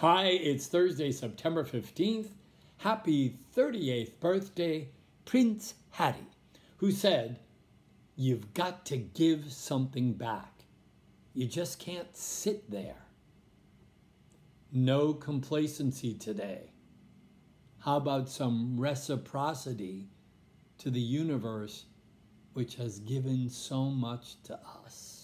Hi, it's Thursday, September 15th. Happy 38th birthday, Prince Harry, who said, You've got to give something back. You just can't sit there. No complacency today. How about some reciprocity to the universe, which has given so much to us?